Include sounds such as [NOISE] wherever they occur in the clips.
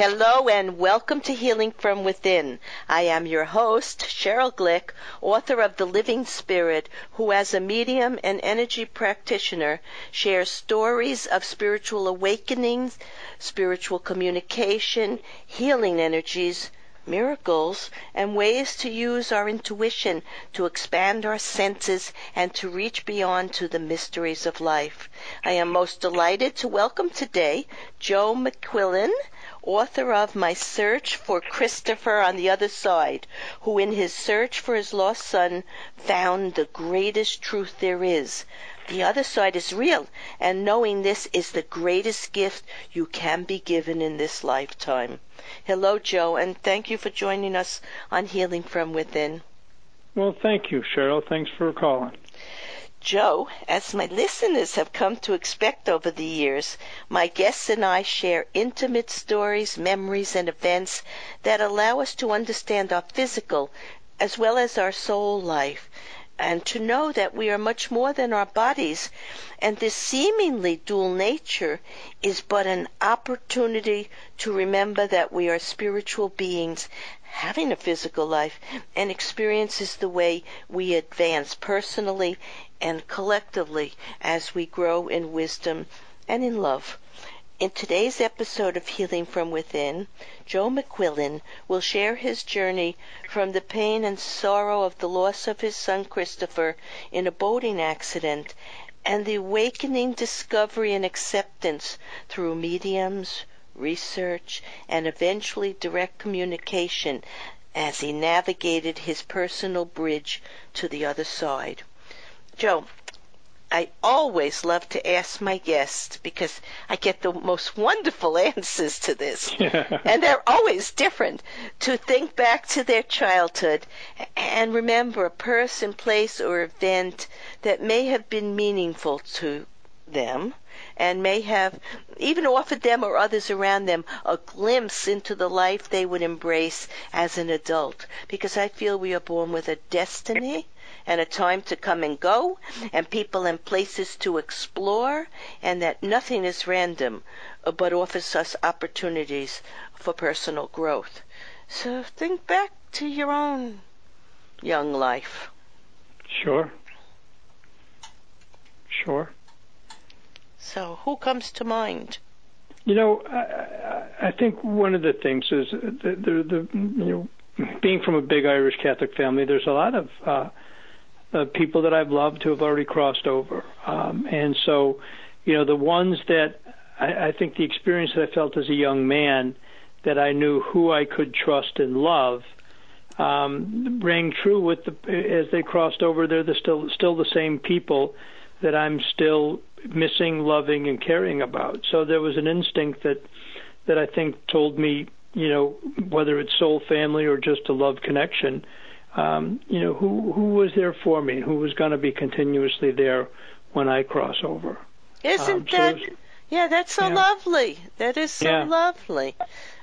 Hello and welcome to Healing from Within. I am your host, Cheryl Glick, author of The Living Spirit, who as a medium and energy practitioner shares stories of spiritual awakenings, spiritual communication, healing energies, miracles, and ways to use our intuition to expand our senses and to reach beyond to the mysteries of life. I am most delighted to welcome today Joe McQuillan, author of My Search for Christopher on the Other Side, who in his search for his lost son found the greatest truth there is. The other side is real, and knowing this is the greatest gift you can be given in this lifetime. Hello, Joe, and thank you for joining us on Healing from Within. Well, thank you, Cheryl. Thanks for calling. Joe, as my listeners have come to expect over the years, my guests and I share intimate stories, memories, and events that allow us to understand our physical as well as our soul life and to know that we are much more than our bodies, and this seemingly dual nature is but an opportunity to remember that we are spiritual beings having a physical life, and experience is the way we advance personally and collectively as we grow in wisdom and in love. In today's episode of Healing from Within, Joe McQuillan will share his journey from the pain and sorrow of the loss of his son Christopher in a boating accident and the awakening discovery and acceptance through mediums, research, and eventually direct communication as he navigated his personal bridge to the other side. Joe, I always love to ask my guests because I get the most wonderful [LAUGHS] answers to this. [LAUGHS] and they're always different. To think back to their childhood and remember a person, place, or event that may have been meaningful to them and may have even offered them or others around them a glimpse into the life they would embrace as an adult. Because I feel we are born with a destiny and a time to come and go, and people and places to explore, and that nothing is random, but offers us opportunities for personal growth. So think back to your own young life. Sure. Sure. So, who comes to mind? You know, I, I think one of the things is the, the, the you know, being from a big Irish Catholic family, there's a lot of uh, uh, people that I've loved who have already crossed over. Um, and so, you know, the ones that I, I think the experience that I felt as a young man that I knew who I could trust and love um, rang true with the as they crossed over. They're the still still the same people that I'm still missing, loving, and caring about. So there was an instinct that that I think told me, you know, whether it's soul family or just a love connection, um, you know, who who was there for me, who was going to be continuously there when I cross over. Isn't um, that? yeah, that's so yeah. lovely. That is so yeah. lovely.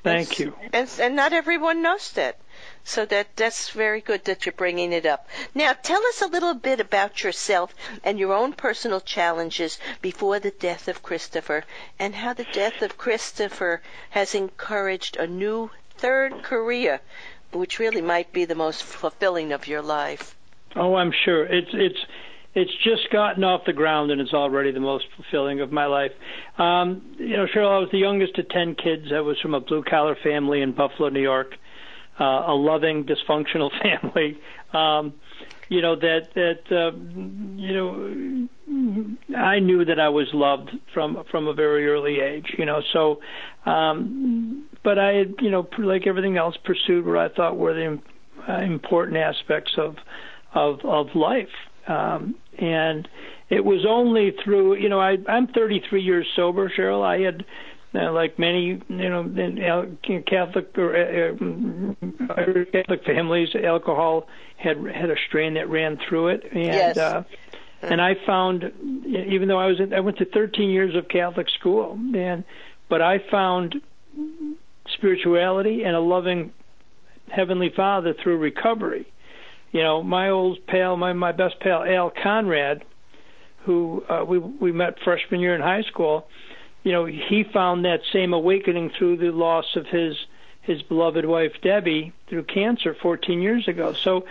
Thank it's, you. And, and not everyone knows that. So that that's very good that you're bringing it up. Now, tell us a little bit about yourself and your own personal challenges before the death of Christopher, and how the death of Christopher has encouraged a new third career which really might be the most fulfilling of your life. Oh, I'm sure. It's it's it's just gotten off the ground and it's already the most fulfilling of my life. Um, you know, Cheryl, I was the youngest of ten kids. I was from a blue collar family in Buffalo, New York, uh, a loving dysfunctional [LAUGHS] family. Um, you know that that uh, you know I knew that I was loved from from a very early age. You know, so um, but I had you know like everything else pursued what I thought were the uh, important aspects of of of life. Um, and it was only through you know I I'm 33 years sober, Cheryl. I had uh, like many, you know, in Catholic or uh, uh, Catholic families, alcohol had had a strain that ran through it, and yes. uh, and I found, even though I was, in, I went to 13 years of Catholic school, and but I found spirituality and a loving heavenly Father through recovery. You know, my old pal, my my best pal Al Conrad, who uh, we we met freshman year in high school you know, he found that same awakening through the loss of his his beloved wife Debbie through cancer 14 years ago. So,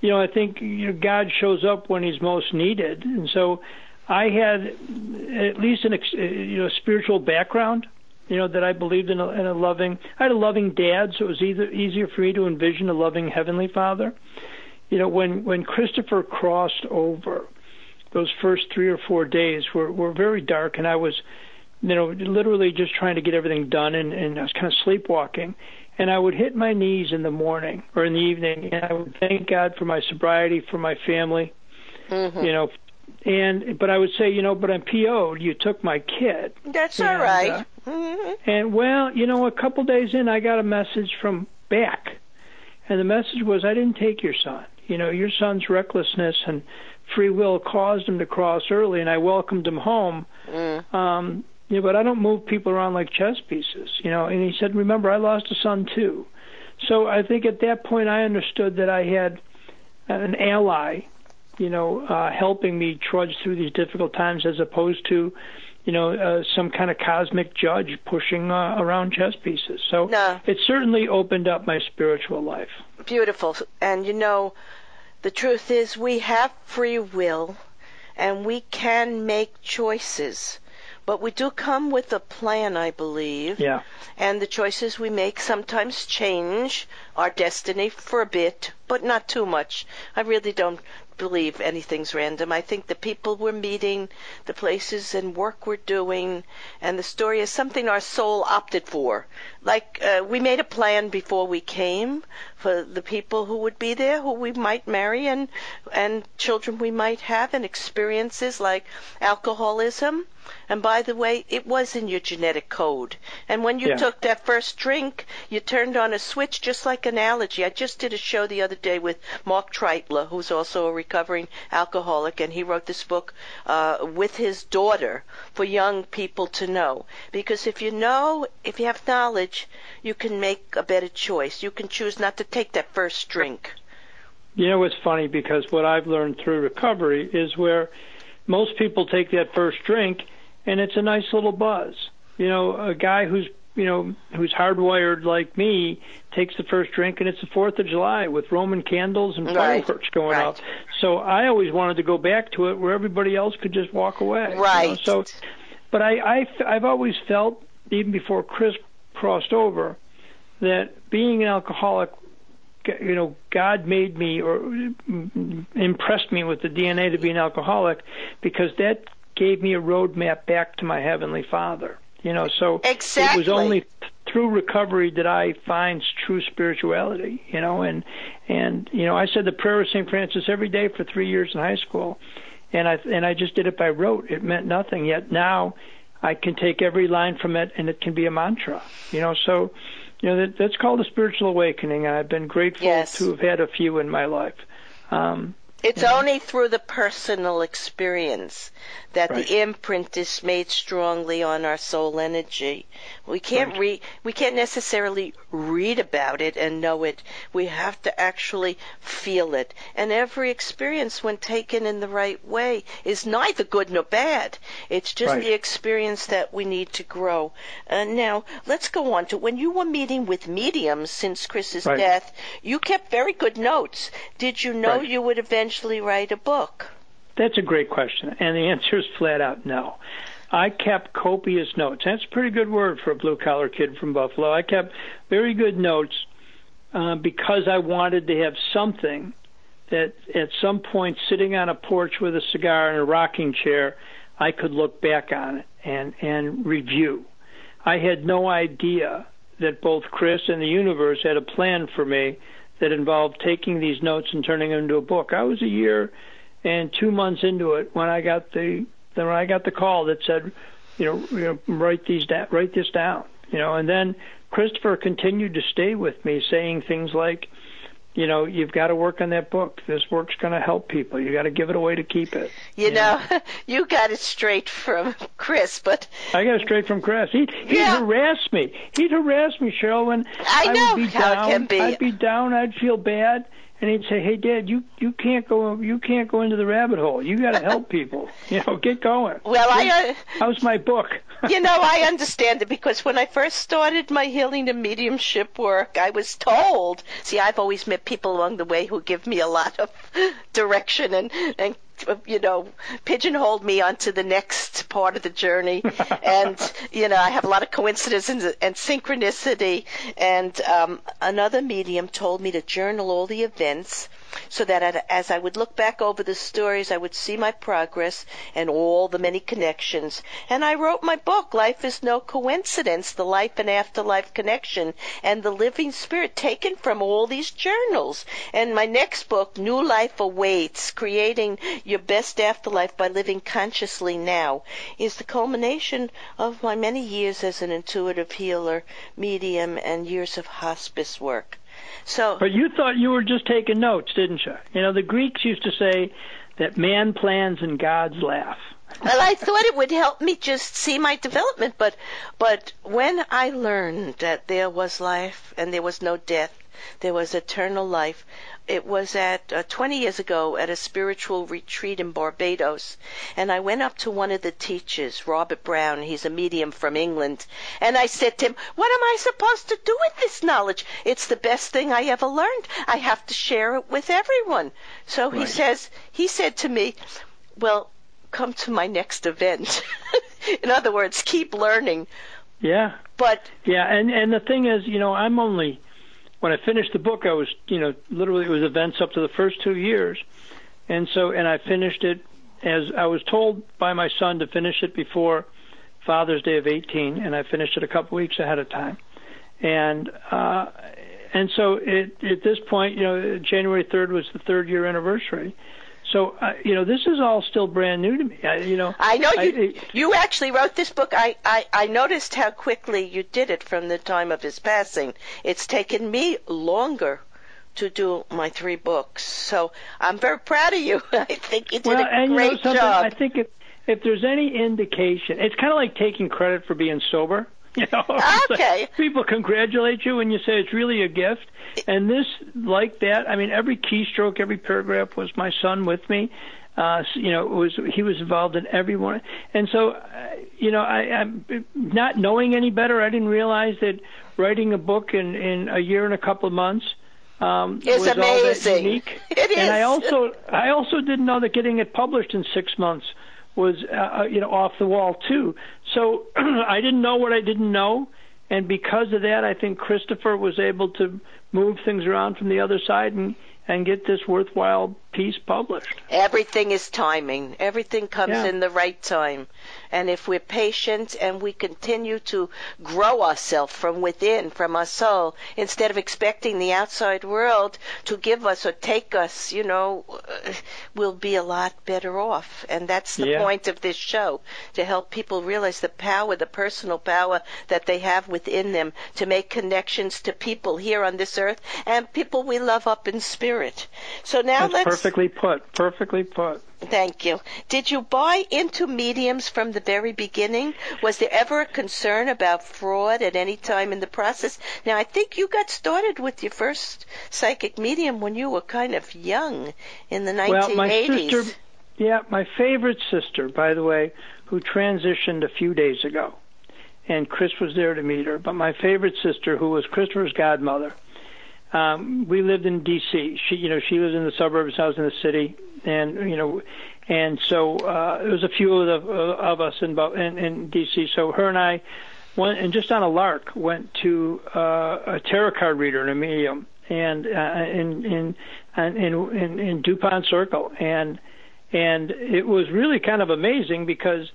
you know, I think you know, God shows up when He's most needed, and so I had at least an you know spiritual background. You know that I believed in a, in a loving. I had a loving dad, so it was either easier for me to envision a loving heavenly Father. You know, when when Christopher crossed over, those first three or four days were were very dark, and I was, you know, literally just trying to get everything done, and, and I was kind of sleepwalking and I would hit my knees in the morning or in the evening, and I would thank God for my sobriety, for my family, mm-hmm. you know. And but I would say, you know, but I'm PO'd. You took my kid. That's and, all right. Uh, mm-hmm. And well, you know, a couple days in, I got a message from back, and the message was, I didn't take your son. You know, your son's recklessness and free will caused him to cross early, and I welcomed him home. Mm. Um, yeah, but I don't move people around like chess pieces, you know. And he said, "Remember, I lost a son too." So I think at that point I understood that I had an ally, you know, uh, helping me trudge through these difficult times, as opposed to, you know, uh, some kind of cosmic judge pushing uh, around chess pieces. So no. it certainly opened up my spiritual life. Beautiful, and you know, the truth is we have free will, and we can make choices but we do come with a plan, I believe. Yeah. And the choices we make sometimes change our destiny for a bit, but not too much. I really don't believe anything's random. I think the people we're meeting, the places and work we're doing, and the story is something our soul opted for. Like uh, we made a plan before we came for the people who would be there, who we might marry, and and children we might have, and experiences like alcoholism. And by the way, it was in your genetic code. And when you yeah. took that first drink, you turned on a switch, just like analogy. I just did a show the other day with Mark Treitler, who's also a recovering alcoholic, and he wrote this book uh, with his daughter for young people to know. Because if you know, if you have knowledge, you can make a better choice. You can choose not to take that first drink. You know, it's funny because what I've learned through recovery is where most people take that first drink and it's a nice little buzz. You know, a guy who's you know who's hardwired like me takes the first drink and it's the Fourth of July with Roman candles and right. fireworks going right. off. So I always wanted to go back to it where everybody else could just walk away. Right. You know? So, but I, I I've always felt even before Chris crossed over that being an alcoholic you know, God made me or impressed me with the DNA to be an alcoholic because that gave me a roadmap back to my heavenly Father. You know, so exactly. it was only through recovery that I find true spirituality. You know, and and you know, I said the prayer of Saint Francis every day for three years in high school, and I and I just did it by rote. It meant nothing. Yet now, I can take every line from it, and it can be a mantra. You know, so you know that, that's called a spiritual awakening, and I've been grateful yes. to have had a few in my life. Um, it's yeah. only through the personal experience that right. the imprint is made strongly on our soul energy. We can't right. read, we can't necessarily read about it and know it. We have to actually feel it. And every experience, when taken in the right way, is neither good nor bad. It's just right. the experience that we need to grow. Uh, now, let's go on to when you were meeting with mediums since Chris's death. You kept very good notes. Did you know you would eventually write a book? That's a great question, and the answer is flat out no. I kept copious notes. That's a pretty good word for a blue collar kid from Buffalo. I kept very good notes uh, because I wanted to have something that at some point, sitting on a porch with a cigar and a rocking chair, I could look back on it and and review. I had no idea that both Chris and the universe had a plan for me that involved taking these notes and turning them into a book. I was a year and two months into it, when I got the then when I got the call that said, you know, you know write these da- write this down, you know, and then Christopher continued to stay with me, saying things like, you know, you've got to work on that book. This work's going to help people. You got to give it away to keep it. You, you know, know, [LAUGHS] you got it straight from Chris, but I got it straight from Chris. He he'd yeah. harass me. He'd harass me, Cheryl. When I know would be how down, it can be. I'd be down. I'd feel bad, and he'd say, "Hey, Dad, you you can't go you can't go into the rabbit hole. You got to help [LAUGHS] people. You know, get going." Well, I. Uh, how's my book? [LAUGHS] you know, I understand it because when I first started my healing and mediumship work, I was told. See, I've always met people along the way who give me a lot of [LAUGHS] direction and and you know, pigeonholed me onto the next part of the journey. [LAUGHS] and, you know, I have a lot of coincidence and, and synchronicity. And um, another medium told me to journal all the events so that as I would look back over the stories, I would see my progress and all the many connections. And I wrote my book, Life is No Coincidence, The Life and Afterlife Connection, and the Living Spirit, taken from all these journals. And my next book, New Life Awaits, Creating Your Best Afterlife by Living Consciously Now, is the culmination of my many years as an intuitive healer, medium, and years of hospice work. So, but you thought you were just taking notes, didn't you? You know, the Greeks used to say that man plans and gods laugh. well, I thought it would help me just see my development, but but when I learned that there was life and there was no death, there was eternal life, it was at uh, 20 years ago at a spiritual retreat in Barbados, and I went up to one of the teachers, Robert Brown. He's a medium from England, and I said to him, "What am I supposed to do with this knowledge? It's the best thing I ever learned. I have to share it with everyone." So right. he says, he said to me, "Well, come to my next event." [LAUGHS] in other words, keep learning. Yeah. But yeah, and and the thing is, you know, I'm only when I finished the book, I was, you know, literally it was events up to the first two years, and so and I finished it as I was told by my son to finish it before Father's Day of 18, and I finished it a couple weeks ahead of time, and uh, and so it, at this point, you know, January 3rd was the third year anniversary, so uh, you know, this is all still brand new to me. I, you know, I know you. I, you actually wrote this book. I, I I noticed how quickly you did it from the time of his passing. It's taken me longer to do my three books, so I'm very proud of you. [LAUGHS] I think you did well, a great you know job. I think if if there's any indication, it's kind of like taking credit for being sober. [LAUGHS] You know, okay. Like people congratulate you when you say it's really a gift. And this, like that, I mean, every keystroke, every paragraph was my son with me. Uh, you know, it was he was involved in every one, and so, uh, you know, I, I'm not knowing any better. I didn't realize that writing a book in in a year and a couple of months um, it's was amazing. all that unique. [LAUGHS] It is. And I also I also didn't know that getting it published in six months was uh, you know off the wall too. So [CLEARS THROAT] I didn't know what I didn't know, and because of that, I think Christopher was able to move things around from the other side and and get this worthwhile piece published. Everything is timing. Everything comes yeah. in the right time. And if we're patient and we continue to grow ourselves from within, from our soul, instead of expecting the outside world to give us or take us, you know, uh, we'll be a lot better off. And that's the yeah. point of this show, to help people realize the power, the personal power that they have within them to make connections to people here on this earth and people we love up in spirit. So now that's let's perfectly put. Perfectly put. Thank you. Did you buy into mediums from the very beginning? Was there ever a concern about fraud at any time in the process? Now, I think you got started with your first psychic medium when you were kind of young in the 1980s. Well, my sister, yeah, my favorite sister, by the way, who transitioned a few days ago, and Chris was there to meet her. But my favorite sister, who was Christopher's godmother, um, we lived in D.C. She, you know, she was in the suburbs. I was in the city, and you know, and so uh, there was a few of, the, uh, of us in, in in D.C. So her and I went, and just on a lark, went to uh, a tarot card reader and a medium, and uh, in in in in, in Dupont Circle, and and it was really kind of amazing because.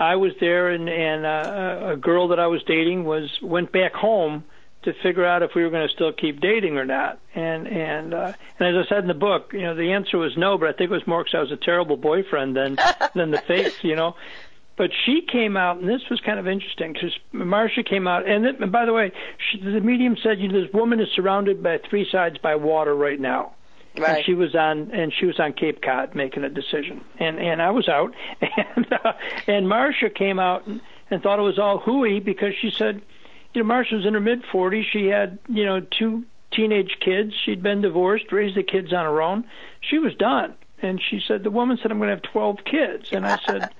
I was there, and and uh, a girl that I was dating was went back home to figure out if we were going to still keep dating or not. And and uh, and as I said in the book, you know, the answer was no, but I think it was more because I was a terrible boyfriend than [LAUGHS] than the face, you know. But she came out, and this was kind of interesting because Marcia came out, and, it, and by the way, she, the medium said, you know, "This woman is surrounded by three sides by water right now." Right. And she was on, and she was on Cape Cod making a decision, and and I was out, [LAUGHS] and uh, and Marcia came out and, and thought it was all hooey because she said, you know, Marcia was in her mid 40s. She had, you know, two teenage kids. She'd been divorced, raised the kids on her own. She was done. And she said, the woman said, I'm going to have 12 kids. And I [LAUGHS] said,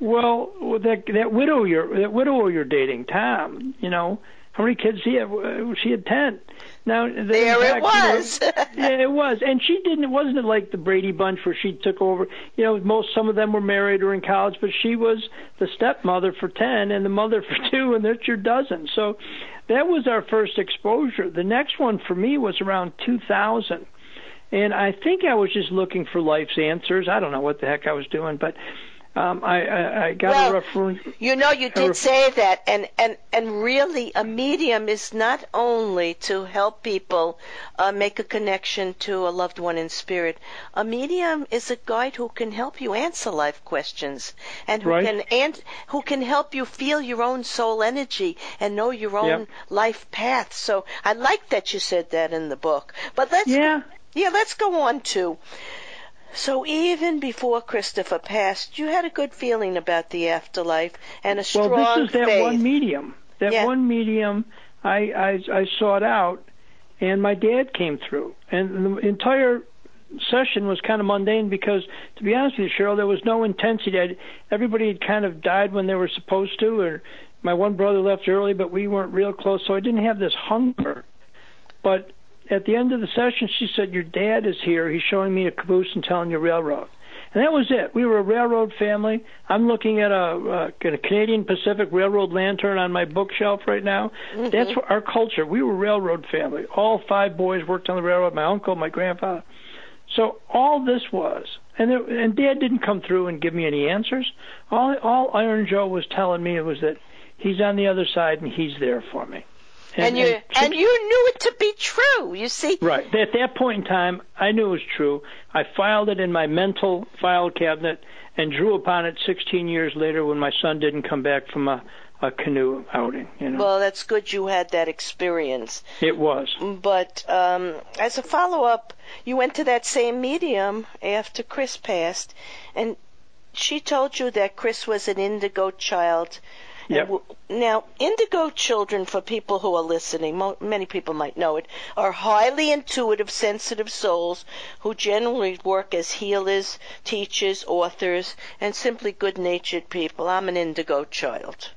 well, that that widow you're that widow you're dating, Tom, you know, how many kids he had? Uh, she had 10. Now the, there fact, it was. You know, [LAUGHS] yeah, it was, and she didn't. It wasn't like the Brady Bunch where she took over. You know, most some of them were married or in college, but she was the stepmother for ten and the mother [LAUGHS] for two, and that's your dozen. So that was our first exposure. The next one for me was around 2000. And I think I was just looking for life's answers. I don't know what the heck I was doing, but um, I, I, I got well, a reference. You know, you did say that, and, and, and really, a medium is not only to help people uh, make a connection to a loved one in spirit. A medium is a guide who can help you answer life questions, and who right. can and who can help you feel your own soul energy and know your own yep. life path. So I like that you said that in the book. But let's yeah. Yeah, let's go on to so even before Christopher passed, you had a good feeling about the afterlife and a strong faith. Well, this is that faith. one medium. That yeah. one medium I, I I sought out, and my dad came through, and the entire session was kind of mundane because, to be honest with you, Cheryl, there was no intensity. I'd, everybody had kind of died when they were supposed to, or my one brother left early, but we weren't real close, so I didn't have this hunger. But at the end of the session, she said, Your dad is here. He's showing me a caboose and telling you railroad. And that was it. We were a railroad family. I'm looking at a, a, a Canadian Pacific Railroad lantern on my bookshelf right now. Mm-hmm. That's our culture. We were a railroad family. All five boys worked on the railroad. My uncle, my grandfather. So all this was, and it, and Dad didn't come through and give me any answers. All all Iron Joe was telling me was that he's on the other side and he's there for me. And, and, you and, and you knew it to be true. You see, right at that point in time, I knew it was true. I filed it in my mental file cabinet and drew upon it 16 years later when my son didn't come back from a a canoe outing. You know. Well, that's good you had that experience. It was. But um, as a follow up, you went to that same medium after Chris passed, and she told you that Chris was an indigo child Yep. Now, indigo children, for people who are listening, mo- many people might know it, are highly intuitive, sensitive souls who generally work as healers, teachers, authors, and simply good natured people. I'm an indigo child.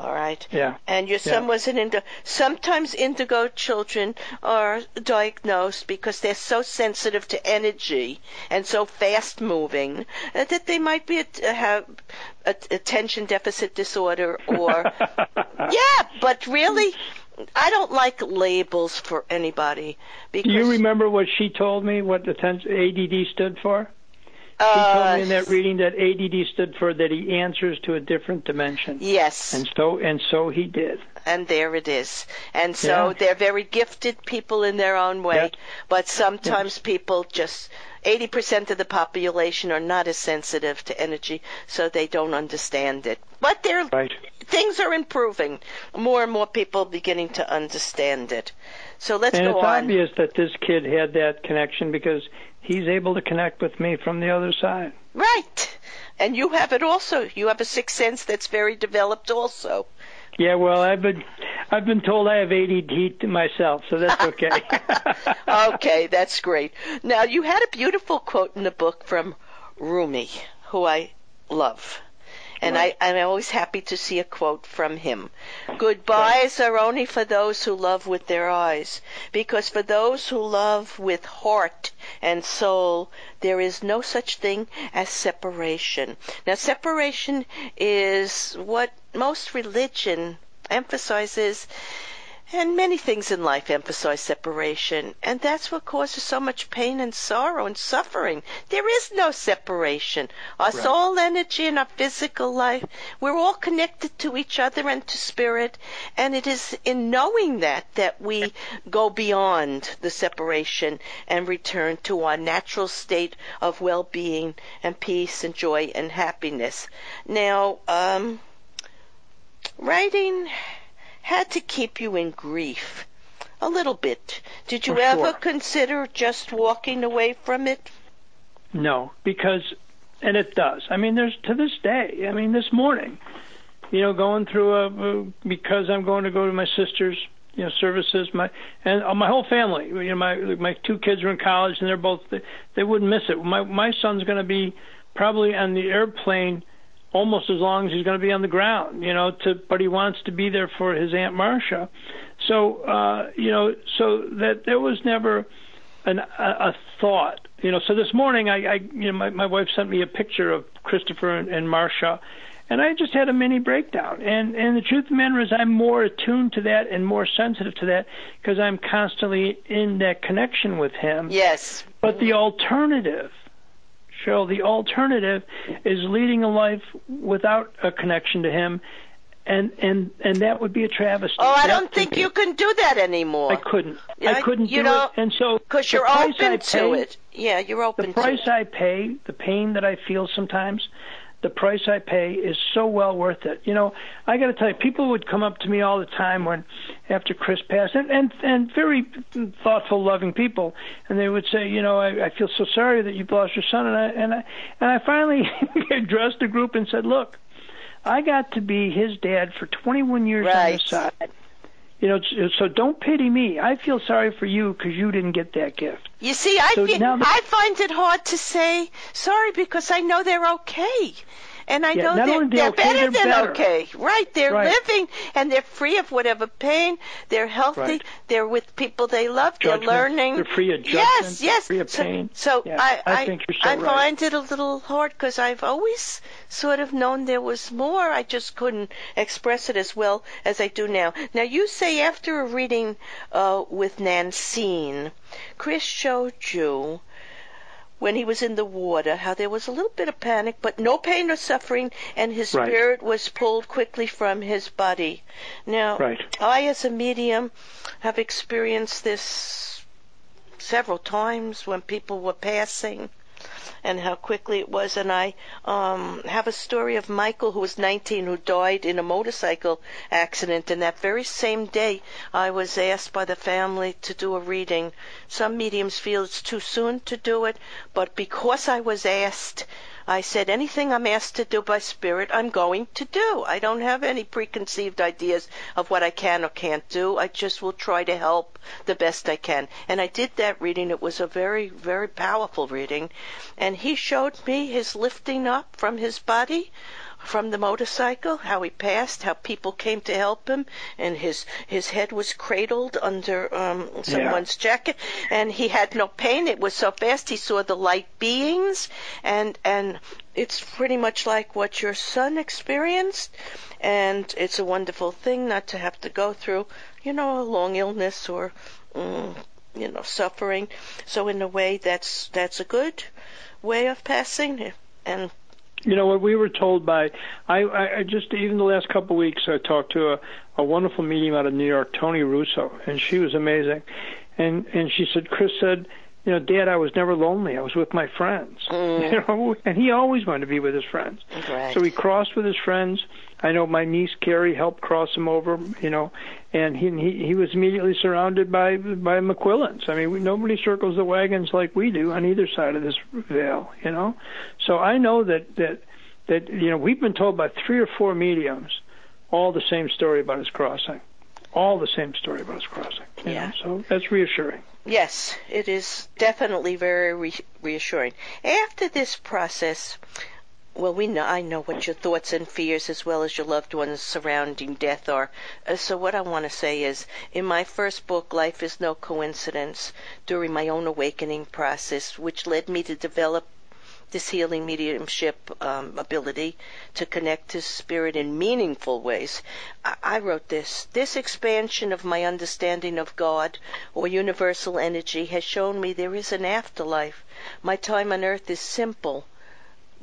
All right. Yeah. And your son yeah. was an indigo. Sometimes indigo children are diagnosed because they're so sensitive to energy and so fast moving uh, that they might be a, uh, have a, attention deficit disorder or [LAUGHS] yeah. But really, I don't like labels for anybody. Because Do you remember what she told me? What the ADD stood for? She uh, told me in that reading that ADD stood for that he answers to a different dimension. Yes. And so and so he did. And there it is. And so Yeah. they're very gifted people in their own way, Yes. but sometimes people just 80% of the population are not as sensitive to energy, so they don't understand it. But they're Right. things are improving. More and more people beginning to understand it. So let's and go it's on. obvious that this kid had that connection because he's able to connect with me from the other side. Right. And you have it also. You have a sixth sense that's very developed also. Yeah, well, I've been I've been told I have ADD to myself, so that's okay. [LAUGHS] [LAUGHS] okay, that's great. Now, you had a beautiful quote in the book from Rumi, who I love. And Right. I, I'm always happy to see a quote from him. Goodbyes are only for those who love with their eyes, because for those who love with heart and soul, there is no such thing as separation. Now, separation is what most religion emphasizes and many things in life emphasize separation, and that's what causes so much pain and sorrow and suffering. There is no separation. Our Right. soul energy and our physical life, we're all connected to each other and to spirit, and it is in knowing that that we go beyond the separation and return to our natural state of well-being and peace and joy and happiness. Now, um, writing had to keep you in grief a little bit. Did you For ever sure. consider just walking away from it? No, because and it does. I mean, there's to this day. I mean, this morning, you know, going through a, because I'm going to go to my sister's you know services. My and uh, my whole family. You know, my my two kids are in college, and they're both they, they wouldn't miss it. My my son's going to be probably on the airplane almost as long as he's going to be on the ground. You know, to but he wants to be there for his aunt Marcia. So uh, you know, so that there was never an, a, a thought. You know, so this morning I, I you know, my my wife sent me a picture of Christopher and, and Marcia and I just had a mini breakdown. And and the truth of the matter is, I'm more attuned to that and more sensitive to that because I'm constantly in that connection with him. Yes. But the alternative, Cheryl, the alternative is leading a life without a connection to him. And and and that would be a travesty. Oh, I That don't think me- you can do that anymore. I couldn't. Yeah, I couldn't you do know, it. And so Because you're open I to pay- it. Yeah, you're open the price. I pay, the pain that I feel sometimes, the price I pay is so well worth it. You know, I got to tell you, people would come up to me all the time when after Chris passed, and and, and very thoughtful, loving people, and they would say, you know, I, I feel so sorry that you've lost your son, and I and I and I finally [LAUGHS] addressed the group and said, look, I got to be his dad for 21 years on Right. this side. You know, so don't pity me. I feel sorry for you because you didn't get that gift. You see, I So the- I find it hard to say sorry because I know they're okay. And I Yeah, know they're, they're better than better. okay. Right, they're Right. living and they're free of whatever pain. They're healthy. Right. They're with people they love. Judgment. They're learning. They're free of Yes, judgment, yes. free of so, pain. So Yeah, I, I think you're so I right. find it a little hard because I've always sort of known there was more. I just couldn't express it as well as I do now. Now you say after a reading uh, with Nancine, Chris showed you when he was in the water, how there was a little bit of panic, but no pain or suffering, and his Right. spirit was pulled quickly from his body. Now, Right. I, as a medium, have experienced this several times when people were passing and how quickly it was. And I um, have a story of Michael, who was 19, who died in a motorcycle accident. And that very same day, I was asked by the family to do a reading. Some mediums feel it's too soon to do it, but because I was asked, I said, anything I'm asked to do by spirit, I'm going to do. I don't have any preconceived ideas of what I can or can't do. I just will try to help the best I can. And I did that reading. It was a very, very powerful reading. And he showed me his lifting up from his body from the motorcycle, how he passed, how people came to help him, and his his head was cradled under um, someone's jacket, and he had no pain. It was so fast. He saw the light beings, and and it's pretty much like what your son experienced, and it's a wonderful thing not to have to go through, you know, a long illness or. Mm, you know, suffering. So in a way, that's that's a good way of passing, and You know what we were told by I, I just even the last couple of weeks I talked to a, a wonderful medium out of New York, Tony Russo, and she was amazing, and and she said Chris said. You know, Dad, I was never lonely. I was with my friends. Mm. [LAUGHS] You know, and he always wanted to be with his friends. Right. So he crossed with his friends. I know my niece Carrie helped cross him over. You know, and he he, he was immediately surrounded by by McQuillans. I mean, we, nobody circles the wagons like we do on either side of this veil. You know, so I know that that that you know we've been told by three or four mediums all the same story about his crossing, all the same story about his crossing. Yeah. know, so that's reassuring. Yes, it is definitely very re- reassuring. After this process, well, we know I know what your thoughts and fears, as well as your loved ones surrounding death, are. Uh, so, what I want to say is, in my first book, "Life Is No Coincidence," during my own awakening process, which led me to develop this healing mediumship um, ability to connect to spirit in meaningful ways. I, I wrote this. This expansion of my understanding of God or universal energy has shown me there is an afterlife. My time on earth is simple.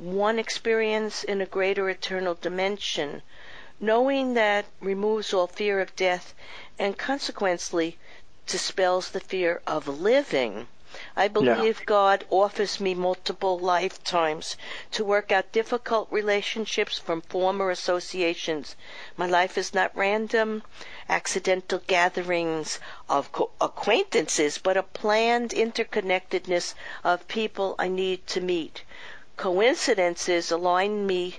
One experience in a greater eternal dimension. Knowing that removes all fear of death and consequently dispels the fear of living. I believe God offers me multiple lifetimes to work out difficult relationships from former associations. My life is not random, accidental gatherings of co- acquaintances, but a planned interconnectedness of people I need to meet. Coincidences align me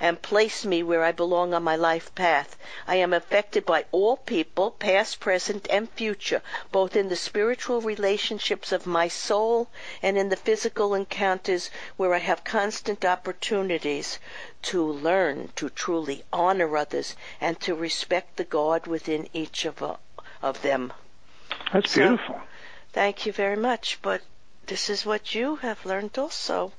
and place me where I belong on my life path. I am affected by all people, past, present, and future, both in the spiritual relationships of my soul and in the physical encounters where I have constant opportunities to learn to truly honor others and to respect the God within each of, uh, of them. That's So- beautiful. Thank you very much, but this is what you have learned also.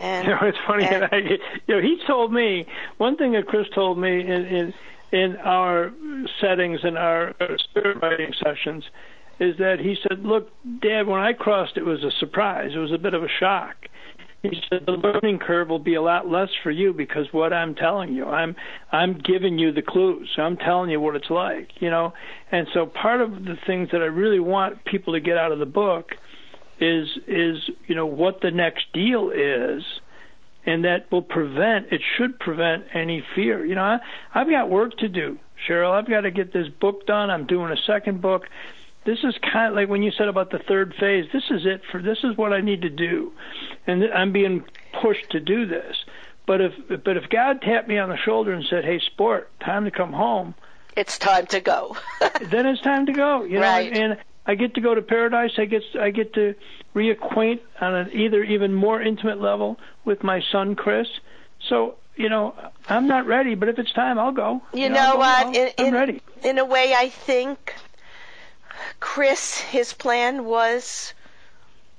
And [LAUGHS] You know, it's funny. and- that [LAUGHS] I, you know, he told me one thing that Chris told me in in, in our settings and our uh, spirit writing sessions is that he said, "Look, Dad, when I crossed, it was a surprise. It was a bit of a shock." He said the learning curve will be a lot less for you because what I'm telling you, I'm I'm giving you the clues. I'm telling you what it's like, you know. And so part of the things that I really want people to get out of the book is is you know what the next deal is and that will prevent it should prevent any fear. You know I, i've got work to do cheryl. I've got to get this book done. I'm doing a second book. This is kind of like when you said about the third phase. This is it for this is what i need to do. And i'm being pushed to do this. But if but if god tapped me on the shoulder and said hey sport time to come home it's time to go. [LAUGHS] then it's time to go. You know, Right. and I get to go to paradise. I get I get to reacquaint on an either even more intimate level with my son Chris. So you know, I'm not ready, but if it's time, I'll go. You I'll know go. what? In- I'm in- ready. in a way, I think Chris, his plan was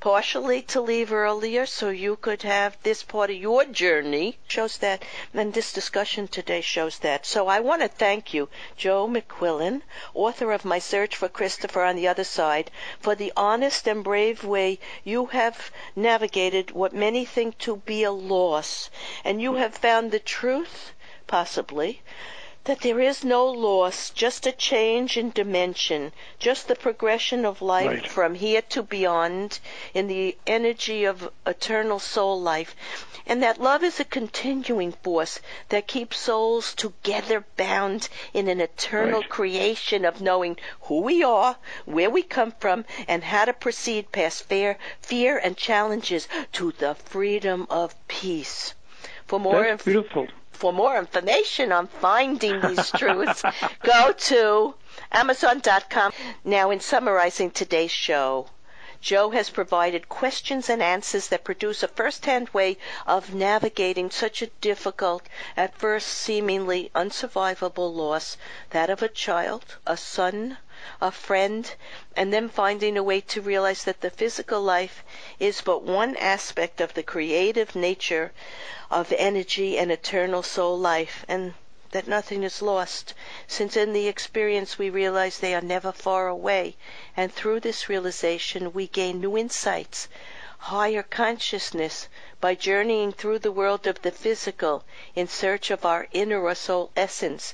partially to leave earlier so you could have this part of your journey. Shows that, and this discussion today shows that. So I want to thank you, Joe McQuillan, author of My Search for Christopher on the Other Side, for the honest and brave way you have navigated what many think to be a loss, and you have found the truth, possibly, that there is no loss, just a change in dimension, just the progression of life Right. from here to beyond in the energy of eternal soul life. And that love is a continuing force that keeps souls together bound in an eternal Right. creation of knowing who we are, where we come from, and how to proceed past fear, fear and challenges to the freedom of peace. For more That's inf- beautiful. For more information on finding these [LAUGHS] truths, go to Amazon.com. Now, in summarizing today's show, Joe has provided questions and answers that produce a first-hand way of navigating such a difficult, at first seemingly unsurvivable loss, that of a child, a son, a friend, and then finding a way to realize that the physical life is but one aspect of the creative nature of energy and eternal soul life, and that nothing is lost, since in the experience we realize they are never far away, and through this realization we gain new insights, higher consciousness, by journeying through the world of the physical in search of our inner or soul essence,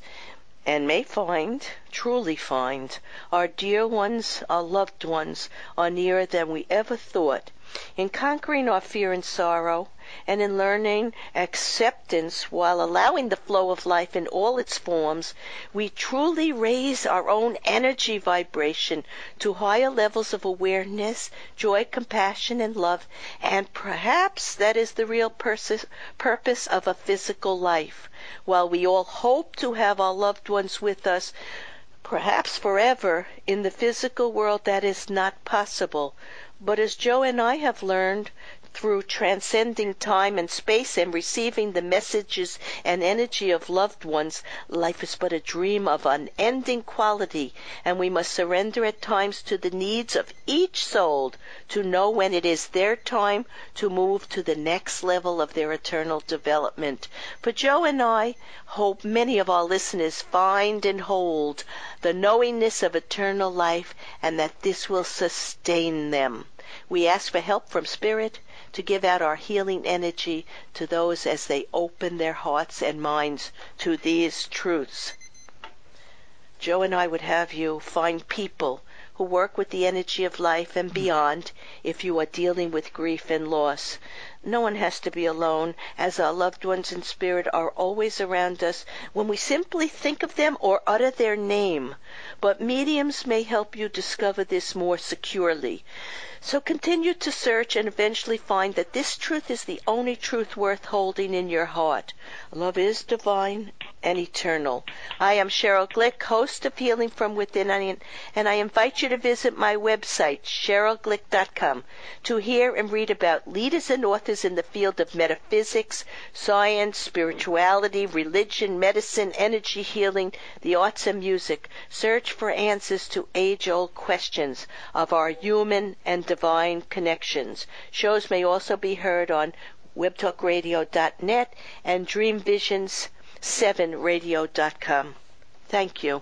and may find, truly find, our dear ones, our loved ones, are nearer than we ever thought. In conquering our fear and sorrow, and in learning acceptance while allowing the flow of life in all its forms, we truly raise our own energy vibration to higher levels of awareness, joy, compassion, and love, and perhaps that is the real pers- purpose of a physical life. While we all hope to have our loved ones with us, perhaps forever, in the physical world that is not possible. But as Joe and I have learned, through transcending time and space and receiving the messages and energy of loved ones, life is but a dream of unending quality, and we must surrender at times to the needs of each soul to know when it is their time to move to the next level of their eternal development. For Joe and I hope many of our listeners find and hold the knowingness of eternal life and that this will sustain them. We ask for help from Spirit to give out our healing energy to those as they open their hearts and minds to these truths. Joe and I would have you find people who work with the energy of life and beyond if you are dealing with grief and loss. No one has to be alone, as our loved ones in spirit are always around us when we simply think of them or utter their name. But mediums may help you discover this more securely. So continue to search and eventually find that this truth is the only truth worth holding in your heart. Love is divine and eternal. I am Cheryl Glick, host of Healing from Within, and I invite you to visit my website, cherylglick.com, to hear and read about leaders and authors in the field of metaphysics, science, spirituality, religion, medicine, energy healing, the arts, and music. Search for answers to age-old questions of our human and divine connections. Shows may also be heard on webtalkradio.net and dreamvisions7radio.com. Thank you.